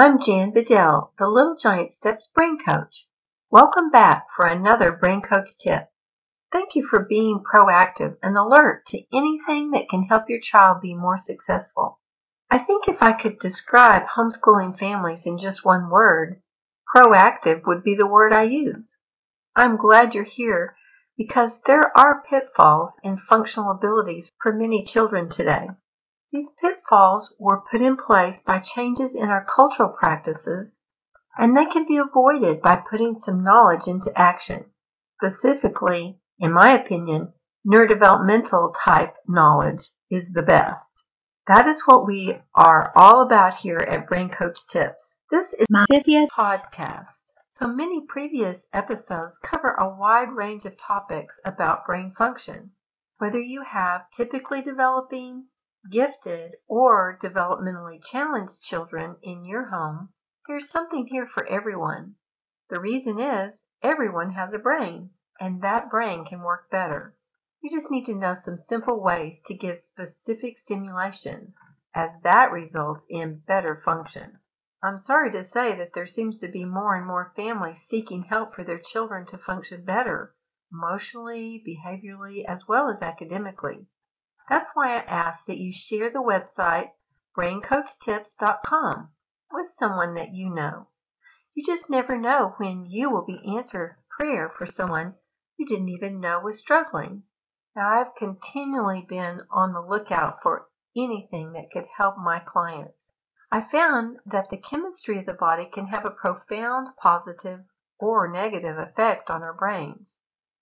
I'm Jan Bedell, the Little Giant Steps Brain Coach. Welcome back for another Brain Coach tip. Thank you for being proactive and alert to anything that can help your child be more successful. I think if I could describe homeschooling families in just one word, proactive would be the word I use. I'm glad you're here because there are pitfalls in functional abilities for many children today. These pitfalls were put in place by changes in our cultural practices, and they can be avoided by putting some knowledge into action. Specifically, in my opinion, neurodevelopmental type knowledge is the best. That is what we are all about here at Brain Coach Tips. This is my 50th podcast. So many previous episodes cover a wide range of topics about brain function. Whether you have typically developing, gifted, or developmentally challenged children in your home, there's something here for everyone. The reason is everyone has a brain, and that brain can work better. You just need to know some simple ways to give specific stimulation, as that results in better function. I'm sorry to say that there seems to be more and more families seeking help for their children to function better, emotionally, behaviorally, as well as academically. That's why I ask that you share the website braincoachtips.com with someone that you know. You just never know when you will be answered prayer for someone you didn't even know was struggling. Now, I've continually been on the lookout for anything that could help my clients. I found that the chemistry of the body can have a profound positive or negative effect on our brains.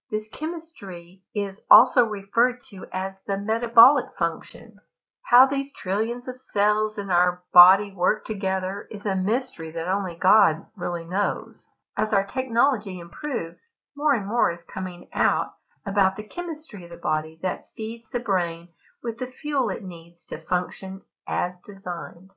This chemistry is also referred to as the metabolic function. How these trillions of cells in our body work together is a mystery that only God really knows. As our technology improves, more and more is coming out about the chemistry of the body that feeds the brain with the fuel it needs to function as designed.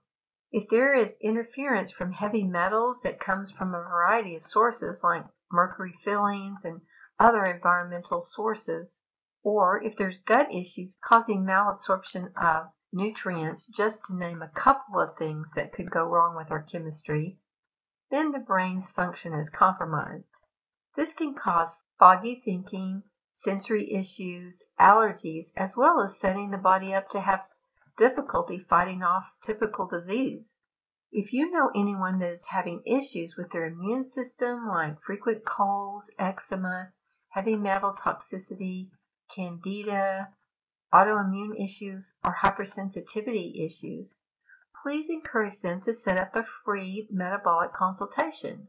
If there is interference from heavy metals that comes from a variety of sources like mercury fillings and other environmental sources, or if there's gut issues causing malabsorption of nutrients, just to name a couple of things that could go wrong with our chemistry, then the brain's function is compromised. This can cause foggy thinking, sensory issues, allergies, as well as setting the body up to have difficulty fighting off typical disease. If you know anyone that is having issues with their immune system, like frequent colds, eczema, heavy metal toxicity, candida, autoimmune issues, or hypersensitivity issues, please encourage them to set up a free metabolic consultation.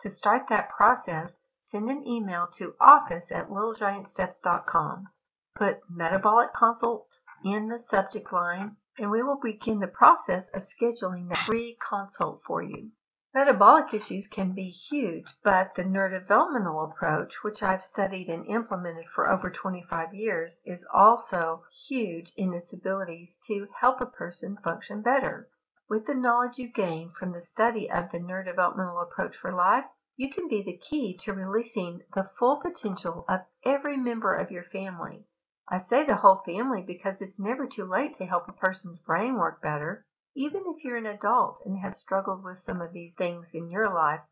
To start that process, send an email to office at littlegiantsteps.com. Put metabolic consult in the subject line, and we will begin the process of scheduling that free consult for you. Metabolic issues can be huge, but the neurodevelopmental approach, which I've studied and implemented for over 25 years, is also huge in its abilities to help a person function better. With the knowledge you gain from the study of the neurodevelopmental approach for life, you can be the key to releasing the full potential of every member of your family. I say the whole family because it's never too late to help a person's brain work better. Even if you're an adult and have struggled with some of these things in your life,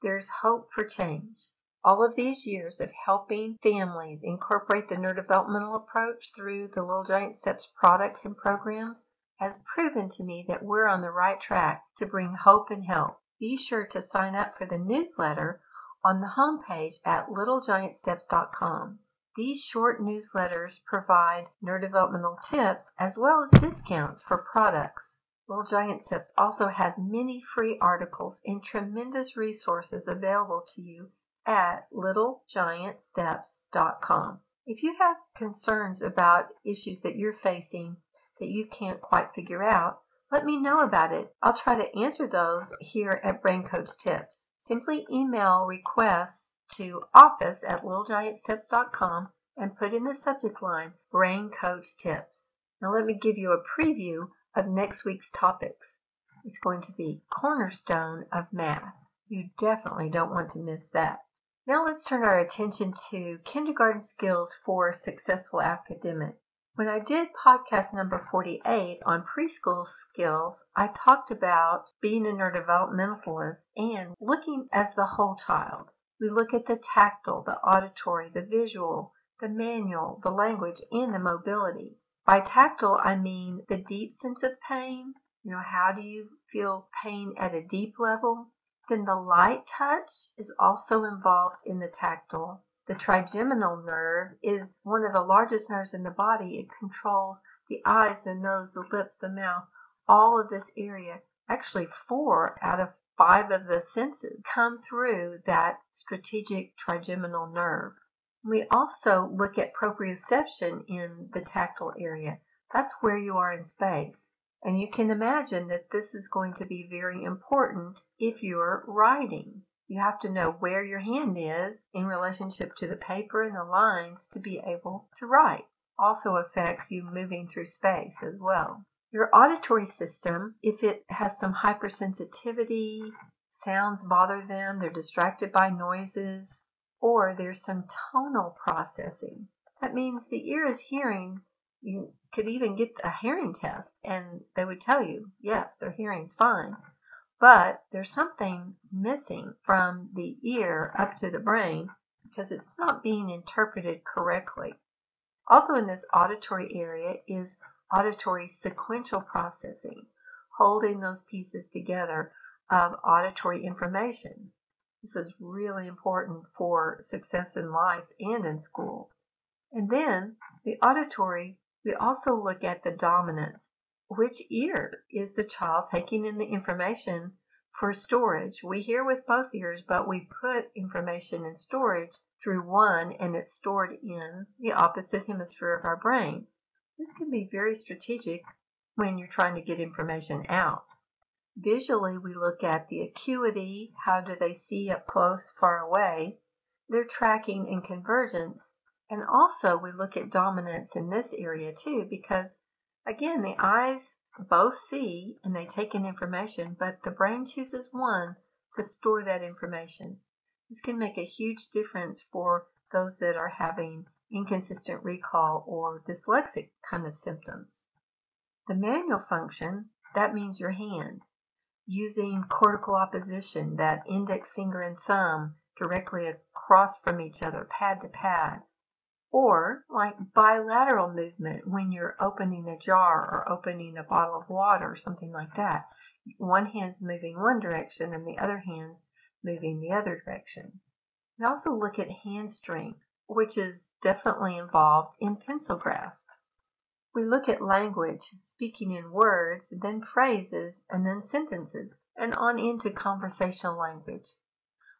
there's hope for change. All of these years of helping families incorporate the neurodevelopmental approach through the Little Giant Steps products and programs has proven to me that we're on the right track to bring hope and help. Be sure to sign up for the newsletter on the homepage at littlegiantsteps.com. These short newsletters provide neurodevelopmental tips as well as discounts for products. Little Giant Steps also has many free articles and tremendous resources available to you at littlegiantsteps.com. If you have concerns about issues that you're facing that you can't quite figure out, let me know about it. I'll try to answer those here at Brain Coach Tips. Simply email requests to office at littlegiantsteps.com and put in the subject line Brain Coach Tips. Now let me give you a preview of next week's topics. It's going to be Cornerstone of Math. You definitely don't want to miss that. Now let's turn our attention to kindergarten skills for successful academic. When I did podcast number 48 on preschool skills, I talked about being a neurodevelopmentalist and looking as the whole child. We look at the tactile, the auditory, the visual, the manual, the language, and the mobility. By tactile, I mean the deep sense of pain. You know, how do you feel pain at a deep level? Then the light touch is also involved in the tactile. The trigeminal nerve is one of the largest nerves in the body. It controls the eyes, the nose, the lips, the mouth, all of this area. Actually, four out of five of the senses come through that strategic trigeminal nerve. We also look at proprioception in the tactile area. That's where you are in space. And you can imagine that this is going to be very important if you're writing. You have to know where your hand is in relationship to the paper and the lines to be able to write. Also affects you moving through space as well. Your auditory system, if it has some hypersensitivity, sounds bother them, they're distracted by noises, or there's some tonal processing. That means the ear is hearing. You could even get a hearing test and they would tell you, yes, their hearing's fine but there's something missing from the ear up to the brain because it's not being interpreted correctly. Also in this auditory area is auditory sequential processing, holding those pieces together of auditory information. This is really important for success in life and in school. And then the auditory, we also look at the dominance which ear is the child taking in the information for storage? We hear with both ears, but we put information in storage through one and it's stored in the opposite hemisphere of our brain. This can be very strategic when you're trying to get information out. Visually, we look at the acuity, how do they see up close, far away, their tracking and convergence, and also we look at dominance in this area too because Again, the eyes both see and they take in information, but the brain chooses one to store that information. This can make a huge difference for those that are having inconsistent recall or dyslexic kind of symptoms. The manual function, that means your hand, using cortical opposition, that index finger and thumb directly across from each other, pad to pad, or like bilateral movement when you're opening a jar or opening a bottle of water or something like that. One hand's moving one direction and the other hand moving the other direction. We also look at hand strength, which is definitely involved in pencil grasp. We look at language, speaking in words, then phrases, and then sentences, and on into conversational language.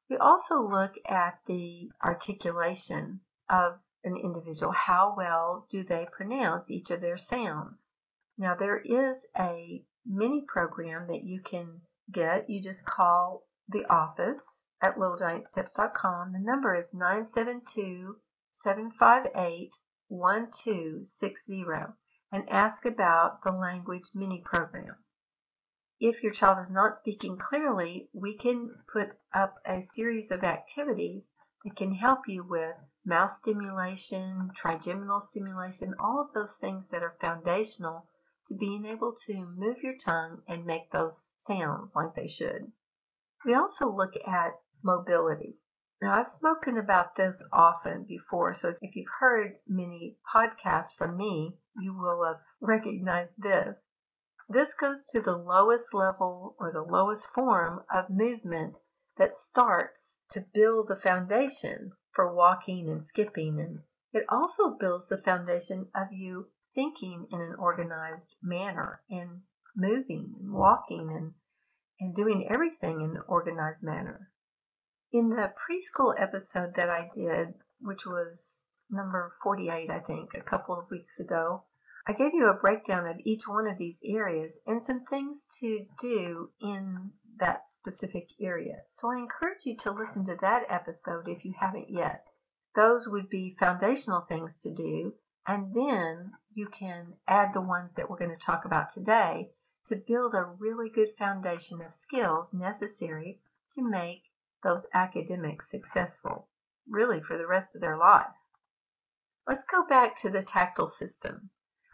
We also look at the articulation of an individual, how well do they pronounce each of their sounds. Now there is a mini program that you can get. You just call the office at littlegiantsteps.com. The number is 972 758 1260 and ask about the language mini program. If your child is not speaking clearly, we can put up a series of activities that can help you with mouth stimulation, trigeminal stimulation, all of those things that are foundational to being able to move your tongue and make those sounds like they should. We also look at mobility. Now, I've spoken about this often before, so if you've heard many podcasts from me, you will have recognized this. This goes to the lowest level or the lowest form of movement that starts to build the foundation for walking and skipping and it also builds the foundation of you thinking in an organized manner and moving and walking and and doing everything in an organized manner. In the preschool episode that I did, which was number 48, I think, a couple of weeks ago, I gave you a breakdown of each one of these areas and some things to do in that specific area. So I encourage you to listen to that episode if you haven't yet. Those would be foundational things to do, and then you can add the ones that we're going to talk about today to build a really good foundation of skills necessary to make those academics successful, really for the rest of their life. Let's go back to the tactile system.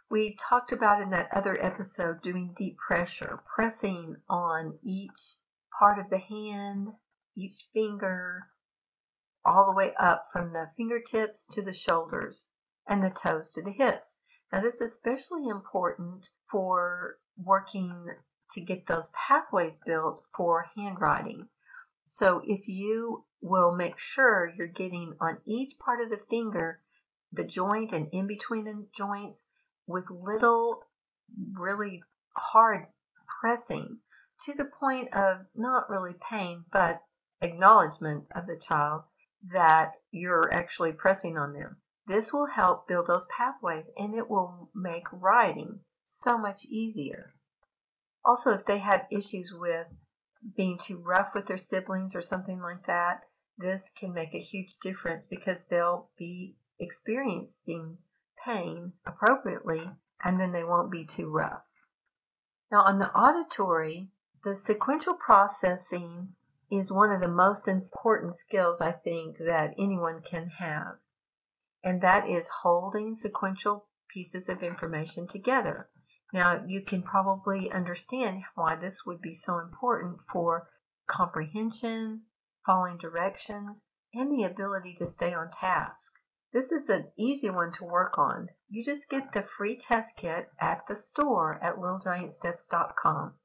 We talked about in that other episode doing deep pressure, pressing on each part of the hand, each finger, all the way up from the fingertips to the shoulders and the toes to the hips. Now, this is especially important for working to get those pathways built for handwriting. So, if you will make sure you're getting on each part of the finger, the joint and in between the joints, with little really hard pressing to the point of not really pain, but acknowledgement of the child that you're actually pressing on them. This will help build those pathways and it will make writing so much easier. Also, if they have issues with being too rough with their siblings or something like that, this can make a huge difference because they'll be experiencing pain appropriately, and then they won't be too rough. Now, on the auditory, the sequential processing is one of the most important skills I think that anyone can have, and that is holding sequential pieces of information together. Now, you can probably understand why this would be so important for comprehension, following directions, and the ability to stay on task. This is an easy one to work on. You just get the free test kit at the store at littlegiantsteps.com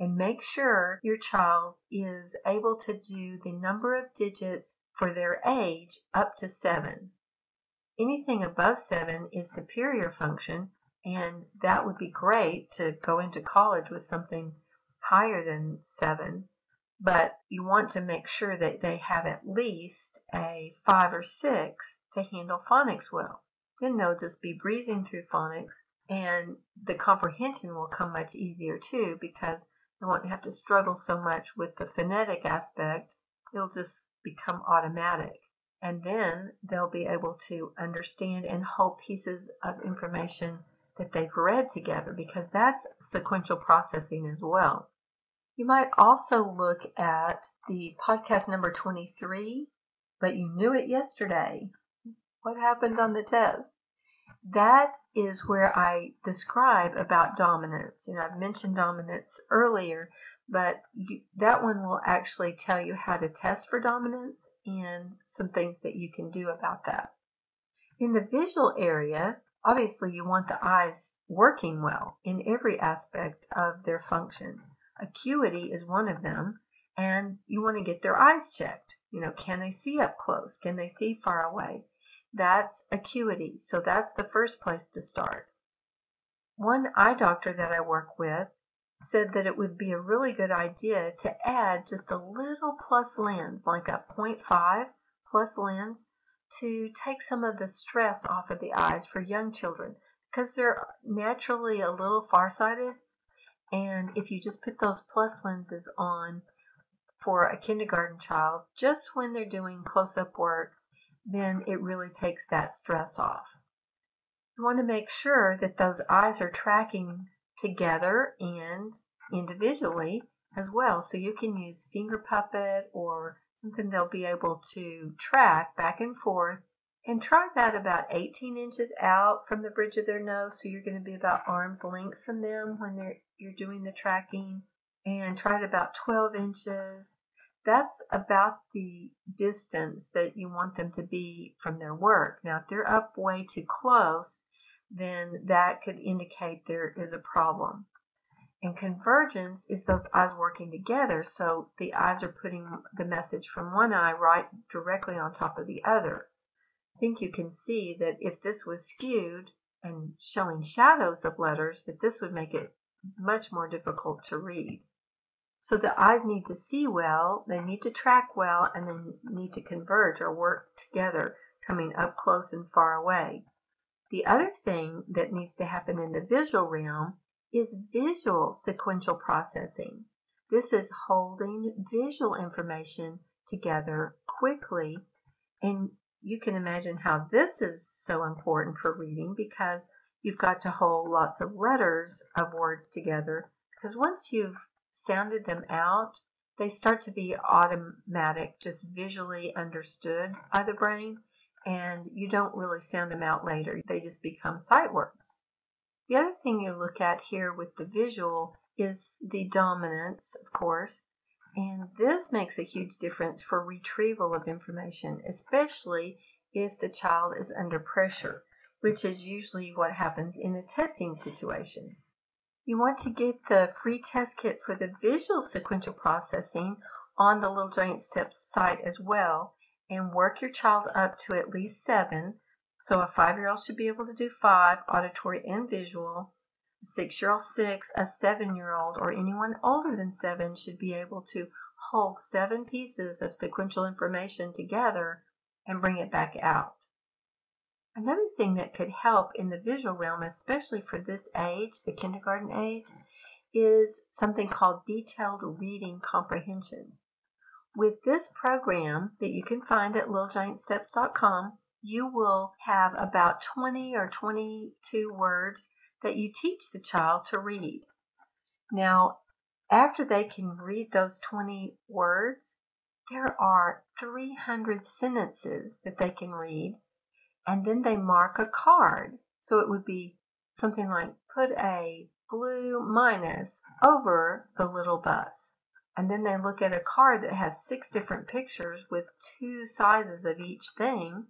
and make sure your child is able to do the number of digits for their age up to seven. Anything above seven is superior function, and that would be great to go into college with something higher than seven. But you want to make sure that they have at least a five or six to handle phonics well. Then they'll just be breezing through phonics and the comprehension will come much easier too because they won't have to struggle so much with the phonetic aspect. It'll just become automatic. And then they'll be able to understand and hold pieces of information that they've read together because that's sequential processing as well. You might also look at the podcast number 23, but you knew it yesterday what happened on the test? That is where I describe about dominance. You know, I've mentioned dominance earlier, but you, that one will actually tell you how to test for dominance and some things that you can do about that. In the visual area, obviously you want the eyes working well in every aspect of their function. Acuity is one of them, and you want to get their eyes checked. You know, can they see up close? Can they see far away? That's acuity. So that's the first place to start. One eye doctor that I work with said that it would be a really good idea to add just a little plus lens, like a 0.5 plus lens, to take some of the stress off of the eyes for young children because they're naturally a little farsighted. And if you just put those plus lenses on for a kindergarten child, just when they're doing close up work, then it really takes that stress off. You want to make sure that those eyes are tracking together and individually as well. So you can use finger puppet or something they'll be able to track back and forth and try that about 18 inches out from the bridge of their nose. So you're going to be about arm's length from them when they're, you're doing the tracking and try it about 12 inches that's about the distance that you want them to be from their work. Now, if they're up way too close, then that could indicate there is a problem. And convergence is those eyes working together, so the eyes are putting the message from one eye right directly on top of the other. I think you can see that if this was skewed and showing shadows of letters, that this would make it much more difficult to read. So the eyes need to see well, they need to track well, and they need to converge or work together, coming up close and far away. The other thing that needs to happen in the visual realm is visual sequential processing. This is holding visual information together quickly. And you can imagine how this is so important for reading because you've got to hold lots of letters of words together. Because once you've sounded them out, they start to be automatic, just visually understood by the brain, and you don't really sound them out later. They just become sight words. The other thing you look at here with the visual is the dominance, of course, and this makes a huge difference for retrieval of information, especially if the child is under pressure, which is usually what happens in a testing situation. You want to get the free test kit for the visual sequential processing on the Little Giant Steps site as well and work your child up to at least seven. So a five-year-old should be able to do five, auditory and visual. A six-year-old six, a seven-year-old or anyone older than seven should be able to hold seven pieces of sequential information together and bring it back out. Another thing that could help in the visual realm, especially for this age, the kindergarten age, is something called detailed reading comprehension. With this program that you can find at littlegiantsteps.com, you will have about 20 or 22 words that you teach the child to read. Now, after they can read those 20 words, there are 300 sentences that they can read, and then they mark a card. So it would be something like put a blue minus over the little bus and then they look at a card that has six different pictures with two sizes of each thing,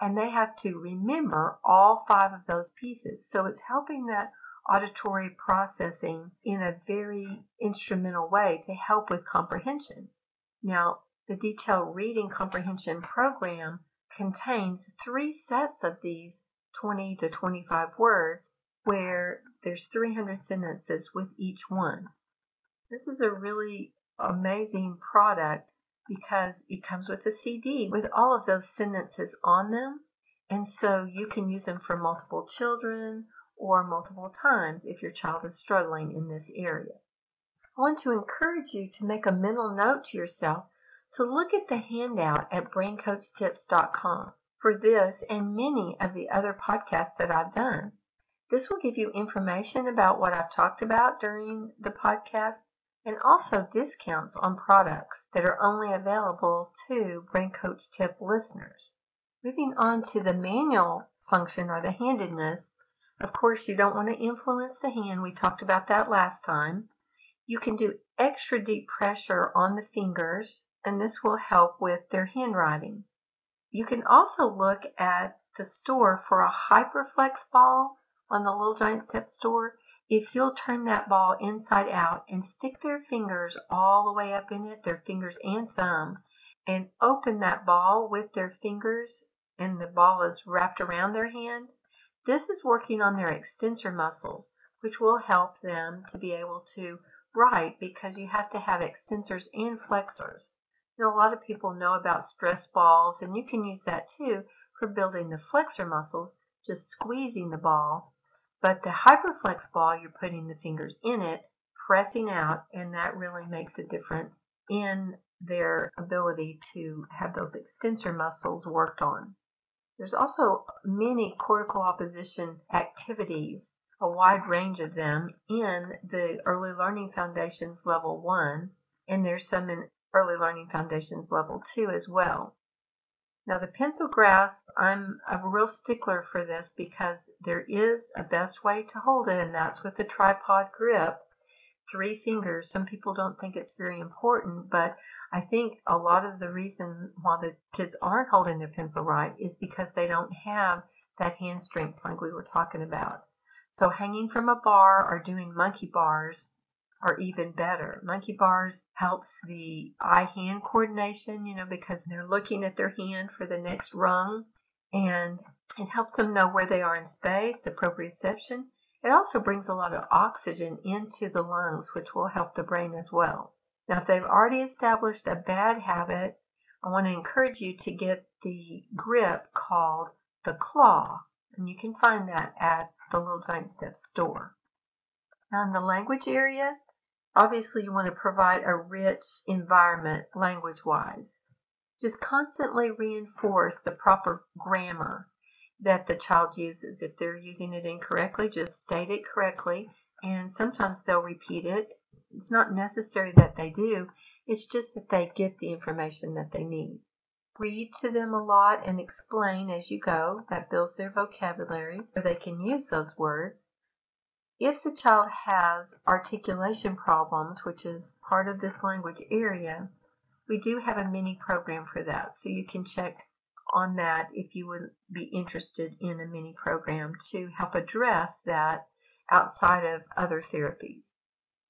and they have to remember all five of those pieces. So it's helping that auditory processing in a very instrumental way to help with comprehension. Now, the detailed reading comprehension program contains three sets of these 20 to 25 words where there's 300 sentences with each one. This is a really amazing product because it comes with a CD with all of those sentences on them. And so you can use them for multiple children or multiple times if your child is struggling in this area. I want to encourage you to make a mental note to yourself to look at the handout at braincoachtips.com for this and many of the other podcasts that I've done. This will give you information about what I've talked about during the podcast and also discounts on products that are only available to Brain Coach Tip listeners. Moving on to the manual function or the handedness, of course you don't want to influence the hand. We talked about that last time. You can do extra deep pressure on the fingers and this will help with their handwriting. You can also look at the store for a Hyperflex ball on the Little Giant Step store if you'll turn that ball inside out and stick their fingers all the way up in it, their fingers and thumb, and open that ball with their fingers and the ball is wrapped around their hand, this is working on their extensor muscles, which will help them to be able to write because you have to have extensors and flexors. Now, a lot of people know about stress balls, and you can use that too for building the flexor muscles, just squeezing the ball but the Hyperflex ball, you're putting the fingers in it, pressing out, and that really makes a difference in their ability to have those extensor muscles worked on. There's also many cortical opposition activities, a wide range of them in the Early Learning Foundations Level 1, and there's some in Early Learning Foundations Level 2 as well. Now the pencil grasp, I'm a real stickler for this because there is a best way to hold it and that's with the tripod grip. Three fingers. Some people don't think it's very important, but I think a lot of the reason why the kids aren't holding their pencil right is because they don't have that hand strength like we were talking about. So hanging from a bar or doing monkey bars are even better. Monkey bars helps the eye-hand coordination, you know, because they're looking at their hand for the next rung and it helps them know where they are in space, the proprioception. It also brings a lot of oxygen into the lungs, which will help the brain as well. Now, if they've already established a bad habit, I want to encourage you to get the grip called the claw, and you can find that at the Little Giant Steps store. Now, in the language area, Obviously, you want to provide a rich environment language-wise. Just constantly reinforce the proper grammar that the child uses. If they're using it incorrectly, just state it correctly, and sometimes they'll repeat it. It's not necessary that they do, it's just that they get the information that they need. Read to them a lot and explain as you go. That builds their vocabulary, they can use those words. If the child has articulation problems, which is part of this language area, we do have a mini program for that. So you can check on that if you would be interested in a mini program to help address that outside of other therapies.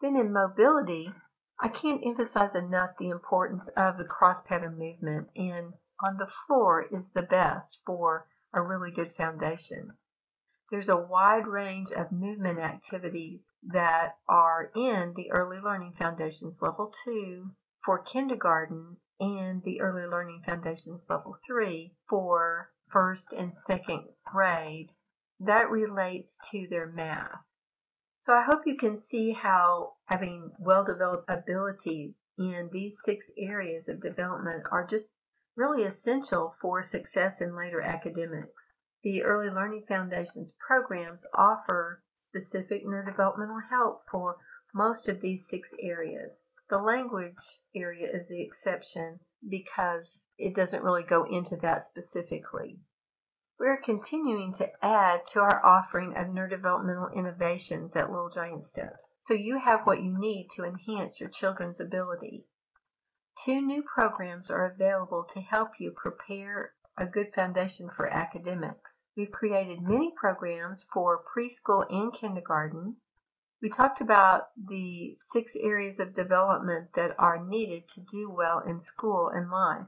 Then in mobility, I can't emphasize enough the importance of the cross pattern movement and on the floor is the best for a really good foundation. There's a wide range of movement activities that are in the Early Learning Foundations Level 2 for kindergarten and the Early Learning Foundations Level 3 for first and second grade. That relates to their math. So I hope you can see how having well-developed abilities in these six areas of development are just really essential for success in later academics. The Early Learning Foundations programs offer specific neurodevelopmental help for most of these six areas. The language area is the exception because it doesn't really go into that specifically. We're continuing to add to our offering of neurodevelopmental innovations at Little Giant Steps, so you have what you need to enhance your children's ability. Two new programs are available to help you prepare a good foundation for academics. We've created many programs for preschool and kindergarten. We talked about the six areas of development that are needed to do well in school and life.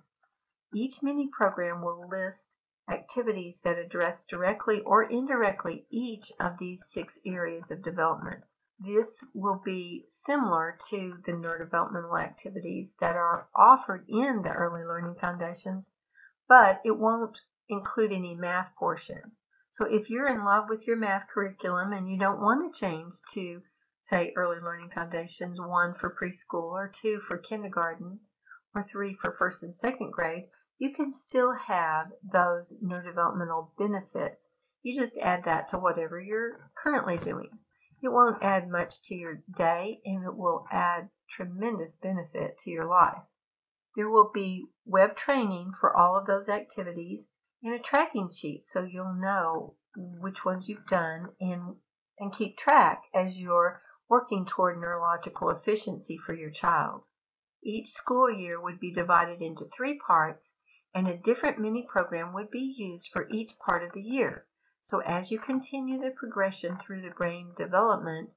Each mini program will list activities that address directly or indirectly each of these six areas of development. This will be similar to the neurodevelopmental activities that are offered in the Early Learning Foundations, but it won't include any math portion. So if you're in love with your math curriculum and you don't want to change to, say, Early Learning Foundations 1 for preschool or 2 for kindergarten or 3 for first and second grade, you can still have those neurodevelopmental benefits. You just add that to whatever you're currently doing. It won't add much to your day and it will add tremendous benefit to your life. There will be web training for all of those activities and a tracking sheet so you'll know which ones you've done and, and keep track as you're working toward neurological efficiency for your child. Each school year would be divided into three parts and a different mini program would be used for each part of the year. So as you continue the progression through the brain development,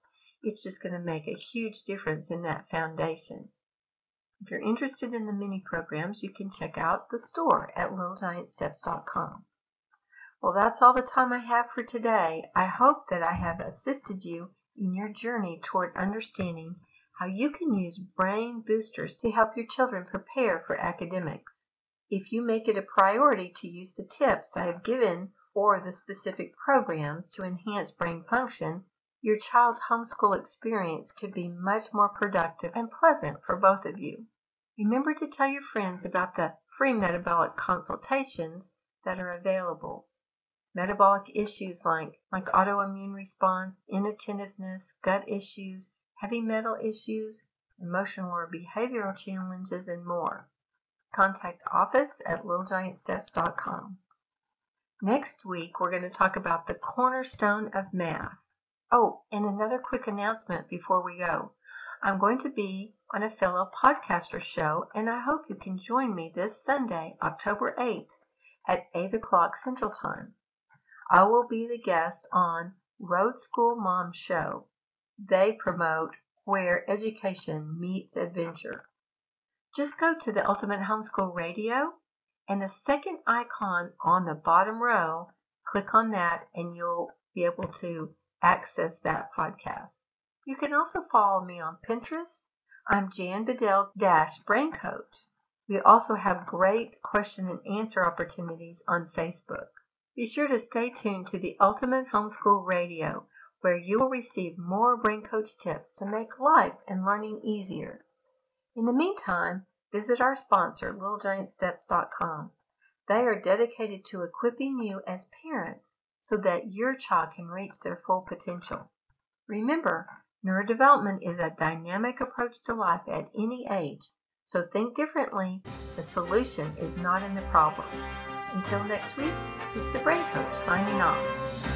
it's just going to make a huge difference in that foundation. If you're interested in the mini programs, you can check out the store at littlegiantsteps.com. Well, that's all the time I have for today. I hope that I have assisted you in your journey toward understanding how you can use brain boosters to help your children prepare for academics. If you make it a priority to use the tips I have given or the specific programs to enhance brain function, your child's homeschool experience could be much more productive and pleasant for both of you. Remember to tell your friends about the free metabolic consultations that are available. Metabolic issues like, like autoimmune response, inattentiveness, gut issues, heavy metal issues, emotional or behavioral challenges, and more. Contact office at littlegiantsteps.com. Next week, we're going to talk about the cornerstone of math. Oh, and another quick announcement before we go. I'm going to be on a fellow podcaster show, and I hope you can join me this Sunday, October 8th at 8 o'clock Central Time. I will be the guest on Road School Mom Show. They promote where education meets adventure. Just go to the Ultimate Homeschool Radio and the second icon on the bottom row, click on that and you'll be able to access that podcast. You can also follow me on Pinterest. I'm Jan Bedell Dash Brain Coach. We also have great question and answer opportunities on Facebook. Be sure to stay tuned to the Ultimate Homeschool Radio, where you will receive more Brain Coach tips to make life and learning easier. In the meantime, visit our sponsor, littlegiantsteps.com. They are dedicated to equipping you as parents so that your child can reach their full potential. Remember, neurodevelopment is a dynamic approach to life at any age, so think differently. The solution is not in the problem. Until next week, it's the Brain Coach signing off.